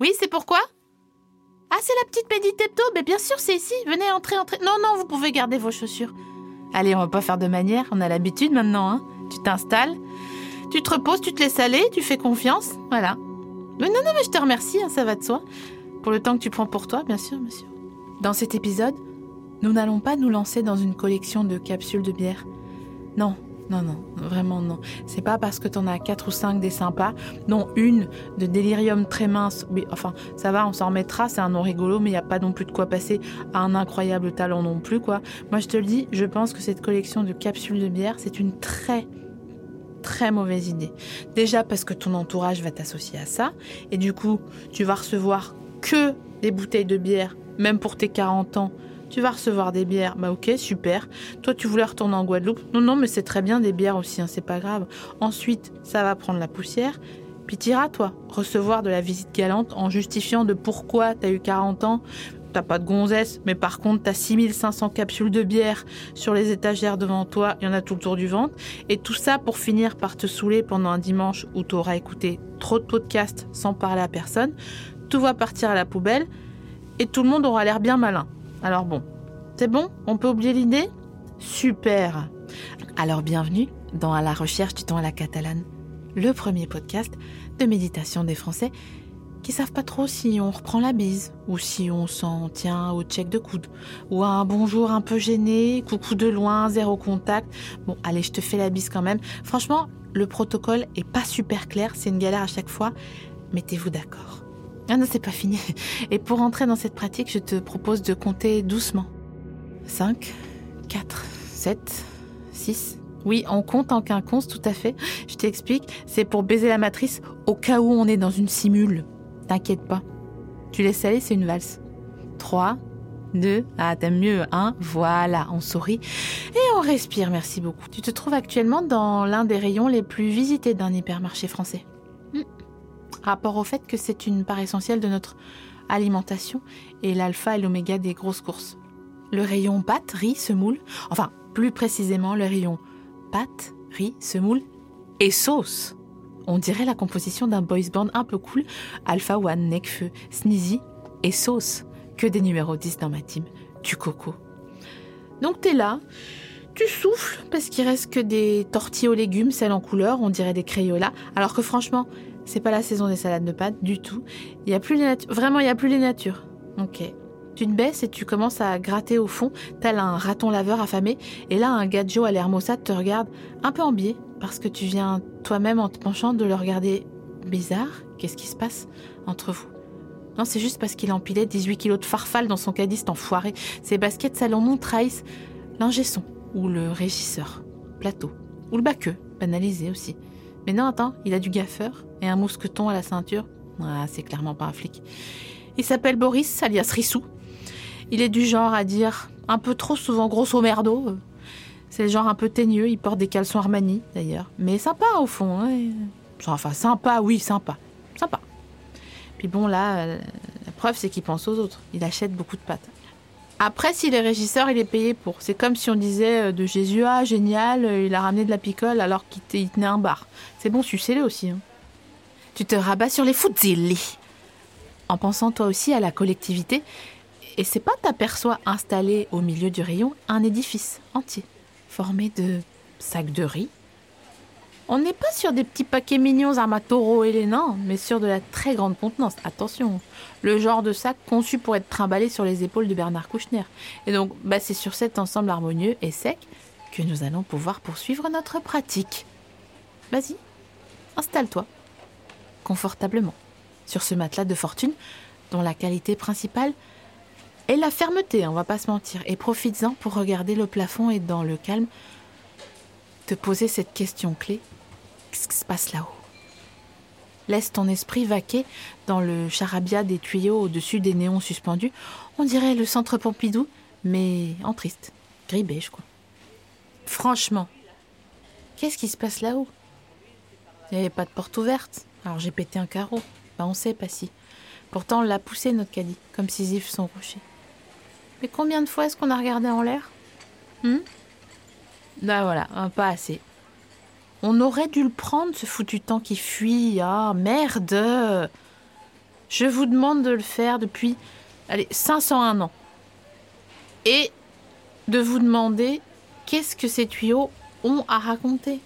Oui, c'est pourquoi? Ah, c'est la petite Méditepto Mais bien sûr, c'est ici. Venez, entrer, entrer. Non, non, vous pouvez garder vos chaussures. Allez, on va pas faire de manière. On a l'habitude maintenant, hein. Tu t'installes, tu te reposes, tu te laisses aller, tu fais confiance. Voilà. Mais non, non, mais je te remercie, hein, ça va de soi. Pour le temps que tu prends pour toi, bien sûr, monsieur. Dans cet épisode, nous n'allons pas nous lancer dans une collection de capsules de bière. Non, non, non, vraiment non. C'est pas parce que t'en as quatre ou cinq des sympas, dont une de délirium très mince. Oui, enfin, ça va, on s'en remettra, c'est un nom rigolo, mais il n'y a pas non plus de quoi passer à un incroyable talent non plus, quoi. Moi, je te le dis, je pense que cette collection de capsules de bière, c'est une très, très mauvaise idée. Déjà parce que ton entourage va t'associer à ça, et du coup, tu vas recevoir que des bouteilles de bière, même pour tes 40 ans, tu vas recevoir des bières. Bah ok, super. Toi, tu voulais retourner en Guadeloupe. Non, non, mais c'est très bien des bières aussi, hein, c'est pas grave. Ensuite, ça va prendre la poussière. Puis t'iras, toi, recevoir de la visite galante en justifiant de pourquoi t'as eu 40 ans. T'as pas de gonzesse, mais par contre, t'as 6500 capsules de bière sur les étagères devant toi. Il y en a tout le tour du ventre. Et tout ça pour finir par te saouler pendant un dimanche où t'auras écouté trop de podcasts sans parler à personne. Tout va partir à la poubelle et tout le monde aura l'air bien malin. Alors bon, c'est bon? On peut oublier l'idée? Super Alors bienvenue dans À la recherche du temps à la catalane, le premier podcast de méditation des Français qui savent pas trop si on reprend la bise ou si on s'en tient au check de coude ou à un bonjour un peu gêné, coucou de loin, zéro contact. Bon, allez, je te fais la bise quand même. Franchement, le protocole est pas super clair, c'est une galère à chaque fois. Mettez-vous d'accord. Ah non, c'est pas fini. Et pour entrer dans cette pratique, je te propose de compter doucement. 5, 4, 7, 6. Oui, on compte en quinconce, tout à fait. Je t'explique, c'est pour baiser la matrice au cas où on est dans une simule. T'inquiète pas. Tu laisses aller, c'est une valse. 3, 2, ah t'aimes mieux, 1, voilà, on sourit et on respire, merci beaucoup. Tu te trouves actuellement dans l'un des rayons les plus visités d'un hypermarché français rapport au fait que c'est une part essentielle de notre alimentation et l'alpha et l'oméga des grosses courses. Le rayon pâtes, riz, semoule, enfin plus précisément le rayon pâtes, riz, semoule et sauce. On dirait la composition d'un boys band un peu cool, Alpha One, Necfeu, Sneezy et sauce. Que des numéros 10 dans ma team, du coco. Donc t'es là, tu souffles parce qu'il reste que des tortillas aux légumes, celles en couleur, on dirait des crayolas, alors que franchement, c'est pas la saison des salades de pâtes du tout. Il y a plus les. Vraiment, il y a plus les natures. Ok. Tu te baisses et tu commences à gratter au fond, tel un raton laveur affamé. Et là, un gadjo à l'air te regarde un peu en biais parce que tu viens toi-même en te penchant de le regarder bizarre. Qu'est-ce qui se passe entre vous? Non, c'est juste parce qu'il empilait 18 kilos de farfalle dans son caddie, cet enfoiré. Ses baskets Salomon trahissent l'ingé son ou le régisseur, plateau, ou le baqueux, banalisé aussi. Mais non, attends, il a du gaffeur et un mousqueton à la ceinture. Ah, c'est clairement pas un flic. Il s'appelle Boris, alias Rissou. Il est du genre à dire un peu trop souvent grosso merdo. C'est le genre un peu teigneux, il porte des caleçons Armani d'ailleurs. Mais sympa au fond. Hein. Enfin, sympa, oui, sympa. Sympa. Puis bon, là, la preuve, c'est qu'il pense aux autres. Il achète beaucoup de pâtes. Après, s'il est régisseur, il est payé pour. C'est comme si on disait euh, de Jésus, ah, génial, euh, il a ramené de la picole alors qu'il tenait un bar. C'est bon, sucez-le aussi. Hein. Tu te rabats sur les futzili. En pensant toi aussi à la collectivité, et c'est pas t'aperçois installé au milieu du rayon un édifice entier, formé de sacs de riz, on n'est pas sur des petits paquets mignons Armatoro et les nains, mais sur de la très grande contenance. Attention, le genre de sac conçu pour être trimballé sur les épaules de Bernard Kouchner. Et donc, bah, c'est sur cet ensemble harmonieux et sec que nous allons pouvoir poursuivre notre pratique. Vas-y, installe-toi, confortablement, sur ce matelas de fortune dont la qualité principale Et la fermeté, on va pas se mentir. Et profites-en pour regarder le plafond et dans le calme, te poser cette question clé. Qu'est-ce qui se passe là-haut? Laisse ton esprit vaquer dans le charabia des tuyaux au-dessus des néons suspendus. On dirait le centre Pompidou, mais en triste. Gris beige, quoi. Franchement, qu'est-ce qui se passe là-haut? Il n'y avait pas de porte ouverte. Alors j'ai pété un carreau. Bah on sait pas si. Pourtant on l'a poussé notre caddie, comme Sisyphe son rocher. Mais combien de fois est-ce qu'on a regardé en l'air? Hum Bah voilà, pas assez. On aurait dû le prendre, ce foutu temps qui fuit. Ah, merde Je vous demande de le faire depuis, allez, 501 ans. Et de vous demander qu'est-ce que ces tuyaux ont à raconter.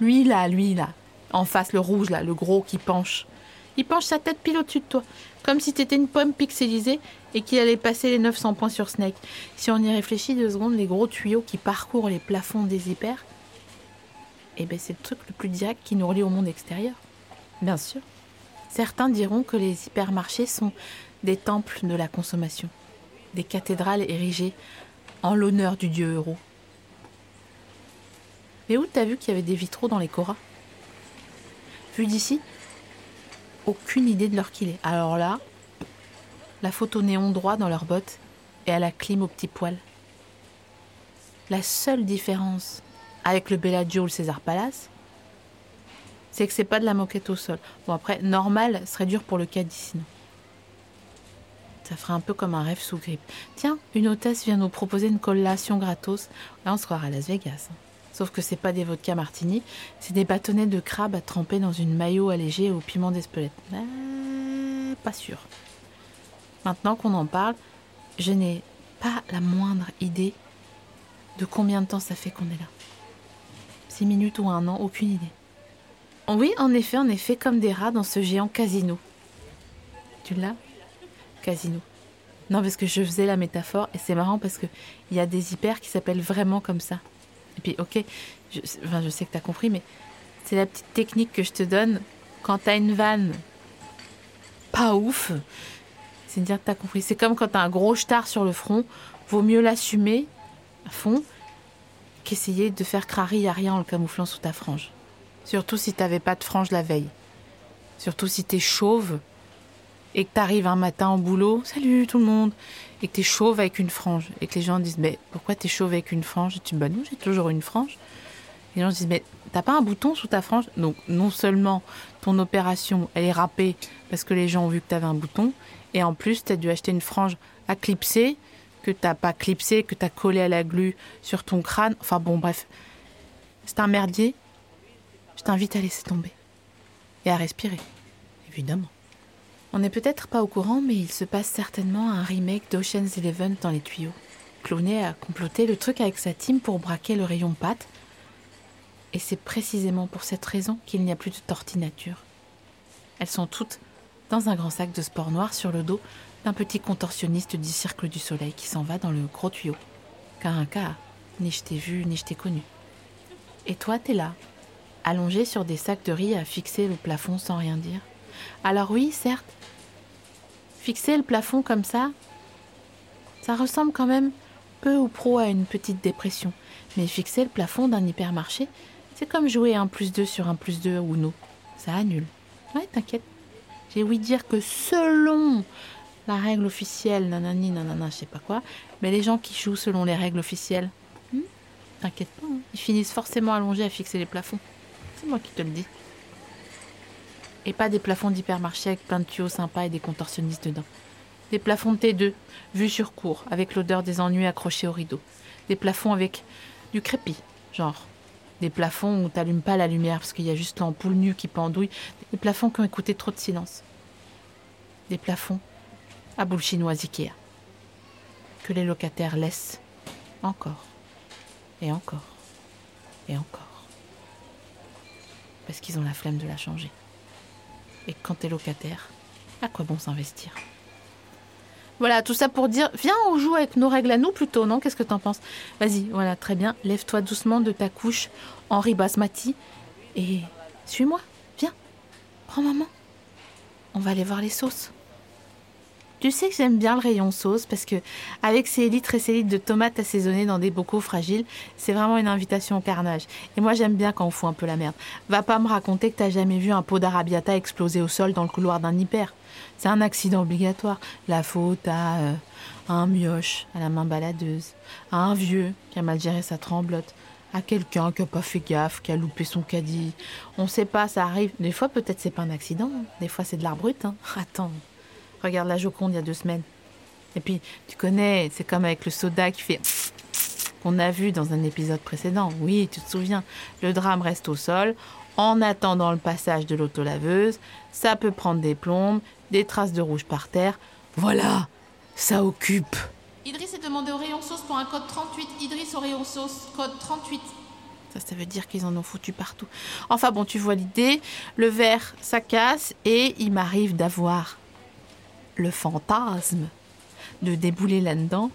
Lui là, lui là, en face, le rouge là, le gros qui penche. Il penche sa tête pile au-dessus de toi, comme si t'étais une pomme pixelisée et qu'il allait passer les 900 points sur Snake. Si on y réfléchit deux secondes, les gros tuyaux qui parcourent les plafonds des hyper, eh ben c'est le truc le plus direct qui nous relie au monde extérieur. Bien sûr. Certains diront que les hypermarchés sont des temples de la consommation, des cathédrales érigées en l'honneur du dieu euro. Mais où t'as vu qu'il y avait des vitraux dans les coras Vu d'ici, aucune idée de l'heure qu'il est. Alors là, la photo néon droit dans leurs bottes et à la clim au petit poil. La seule différence avec le Bellagio ou le César Palace, c'est que c'est pas de la moquette au sol. Bon après, normal serait dur pour le caddie sinon. Ça ferait un peu comme un rêve sous grippe. Tiens, une hôtesse vient nous proposer une collation gratos. Là, on se croirait à Las Vegas. Hein. Sauf que c'est pas des vodka martini, c'est des bâtonnets de crabe à tremper dans une maillot allégée au piment d'Espelette. Euh, pas sûr. Maintenant qu'on en parle, je n'ai pas la moindre idée de combien de temps ça fait qu'on est là. Six minutes ou un an, aucune idée. Oui, en effet, est fait comme des rats dans ce géant casino. Tu l'as? Casino. Non, parce que je faisais la métaphore et c'est marrant parce qu'il y a des hyper qui s'appellent vraiment comme ça. Et puis, ok, je, enfin, je sais que tu as compris, mais c'est la petite technique que je te donne quand tu as une vanne pas ouf. C'est dire que tu as compris. C'est comme quand tu as un gros star sur le front, vaut mieux l'assumer à fond qu'essayer de faire crari à rien en le camouflant sous ta frange. Surtout si t'avais pas de frange la veille. Surtout si t'es chauve et que t'arrives un matin au boulot, salut tout le monde, et que t'es chauve avec une frange, et que les gens disent, mais pourquoi t'es chauve avec une frange? Et tu dis, bah non, j'ai toujours une frange. Et les gens disent, mais t'as pas un bouton sous ta frange? Donc non seulement ton opération, elle est râpée parce que les gens ont vu que t'avais un bouton, et en plus t'as dû acheter une frange à clipser, que t'as pas clipsé, que t'as collé à la glu sur ton crâne. Enfin bon, bref. C'est un merdier. Je t'invite à laisser tomber. Et à respirer, évidemment. On n'est peut-être pas au courant, mais il se passe certainement un remake d'Ocean's Eleven dans les tuyaux. Clooney a comploté le truc avec sa team pour braquer le rayon pâte. Et c'est précisément pour cette raison qu'il n'y a plus de tortilles nature. Elles sont toutes dans un grand sac de sport noir sur le dos d'un petit contorsionniste du Cercle du Soleil qui s'en va dans le gros tuyau. Car un cas, ni je t'ai vu, ni je t'ai connu. Et toi, t'es là, allongé sur des sacs de riz à fixer le plafond sans rien dire. Alors oui, certes, Fixer le plafond comme ça, ça ressemble quand même peu ou pro à une petite dépression. Mais fixer le plafond d'un hypermarché, c'est comme jouer un plus 2 sur un plus 2 ou non. Ça annule. Ouais, t'inquiète. J'ai ouï dire que selon la règle officielle, nanani, nanana, je sais pas quoi, mais les gens qui jouent selon les règles officielles, hmm, t'inquiète pas, hein, ils finissent forcément allongés à fixer les plafonds. C'est moi qui te le dis. Et pas des plafonds d'hypermarché avec plein de tuyaux sympas et des contorsionnistes dedans. Des plafonds de T2, vus sur cours, avec l'odeur des ennuis accrochés au rideau. Des plafonds avec du crépi, genre. Des plafonds où t'allumes pas la lumière parce qu'il y a juste l'ampoule nue qui pendouille. Des plafonds qui ont écouté trop de silence. Des plafonds à boule Ikea. Que les locataires laissent encore. Et encore. Et encore. Parce qu'ils ont la flemme de la changer. Et quand t'es locataire, à quoi bon s'investir? Voilà, tout ça pour dire, viens, on joue avec nos règles à nous plutôt, non? Qu'est-ce que t'en penses? Vas-y, voilà, très bien. Lève-toi doucement de ta couche, Henri Basmati, et suis-moi, viens, prends maman. On va aller voir les sauces. Tu sais que j'aime bien le rayon sauce parce que avec ces litres et ces litres de tomates assaisonnées dans des bocaux fragiles, c'est vraiment une invitation au carnage. Et moi j'aime bien quand on fout un peu la merde. Va pas me raconter que t'as jamais vu un pot d'arabiata exploser au sol dans le couloir d'un hyper. C'est un accident obligatoire. La faute à euh, un mioche à la main baladeuse, à un vieux qui a mal géré sa tremblote, à quelqu'un qui a pas fait gaffe, qui a loupé son caddie. On sait pas, ça arrive. Des fois peut-être c'est pas un accident, des fois c'est de l'art brut. Hein. Attends. Regarde la Joconde il y a deux semaines. Et puis, tu connais, c'est comme avec le soda qui fait qu'on a vu dans un épisode précédent. Oui, tu te souviens. Le drame reste au sol en attendant le passage de l'autolaveuse. Ça peut prendre des plombes, des traces de rouge par terre. Voilà, ça occupe. Idriss est demandé au rayon sauce pour un code 38. Idriss au rayon sauce, code 38. Ça, ça veut dire qu'ils en ont foutu partout. Enfin bon, tu vois l'idée. Le verre, ça casse et il m'arrive d'avoir le fantasme de débouler là-dedans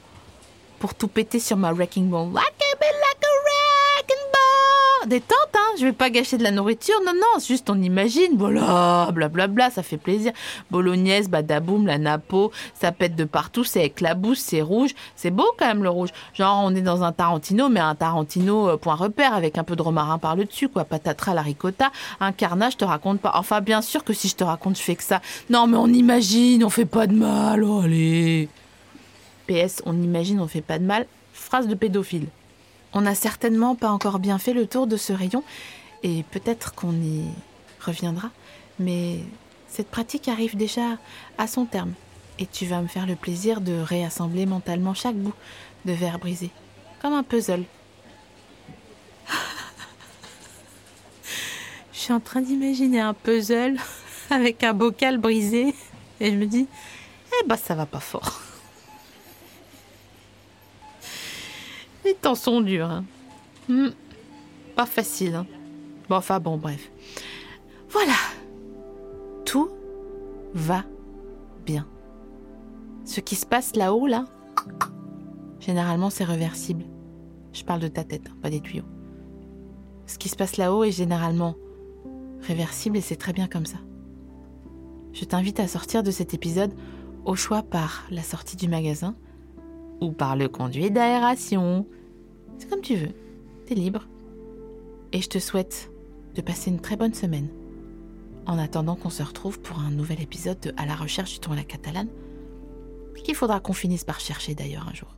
pour tout péter sur ma wrecking ball. Détente, hein, je vais pas gâcher de la nourriture, non, non, juste on imagine, voilà, blablabla, ça fait plaisir. Bolognaise, badaboum, la napo, ça pète de partout, c'est éclabousse, c'est rouge, c'est beau quand même le rouge. Genre on est dans un Tarantino, mais un Tarantino euh, point repère avec un peu de romarin par le dessus, quoi, patatras, la ricotta, un carnage, je te raconte pas. Enfin, bien sûr que si je te raconte, je fais que ça. Non, mais on imagine, on fait pas de mal, oh, allez. PS, on imagine, on fait pas de mal. Phrase de pédophile. On n'a certainement pas encore bien fait le tour de ce rayon, et peut-être qu'on y reviendra, mais cette pratique arrive déjà à son terme, et tu vas me faire le plaisir de réassembler mentalement chaque bout de verre brisé, comme un puzzle. Je suis en train d'imaginer un puzzle avec un bocal brisé, et je me dis, eh ben ça va pas fort. Temps sont durs. Hein. Hmm. Pas facile. Hein. Bon, enfin bon, bref. Voilà. Tout va bien. Ce qui se passe là-haut, là, généralement c'est réversible. Je parle de ta tête, hein, pas des tuyaux. Ce qui se passe là-haut est généralement réversible et c'est très bien comme ça. Je t'invite à sortir de cet épisode au choix par la sortie du magasin ou par le conduit d'aération. C'est comme tu veux. T'es libre. Et je te souhaite de passer une très bonne semaine. En attendant qu'on se retrouve pour un nouvel épisode de À la recherche du ton à la catalane, qu'il faudra qu'on finisse par chercher d'ailleurs un jour.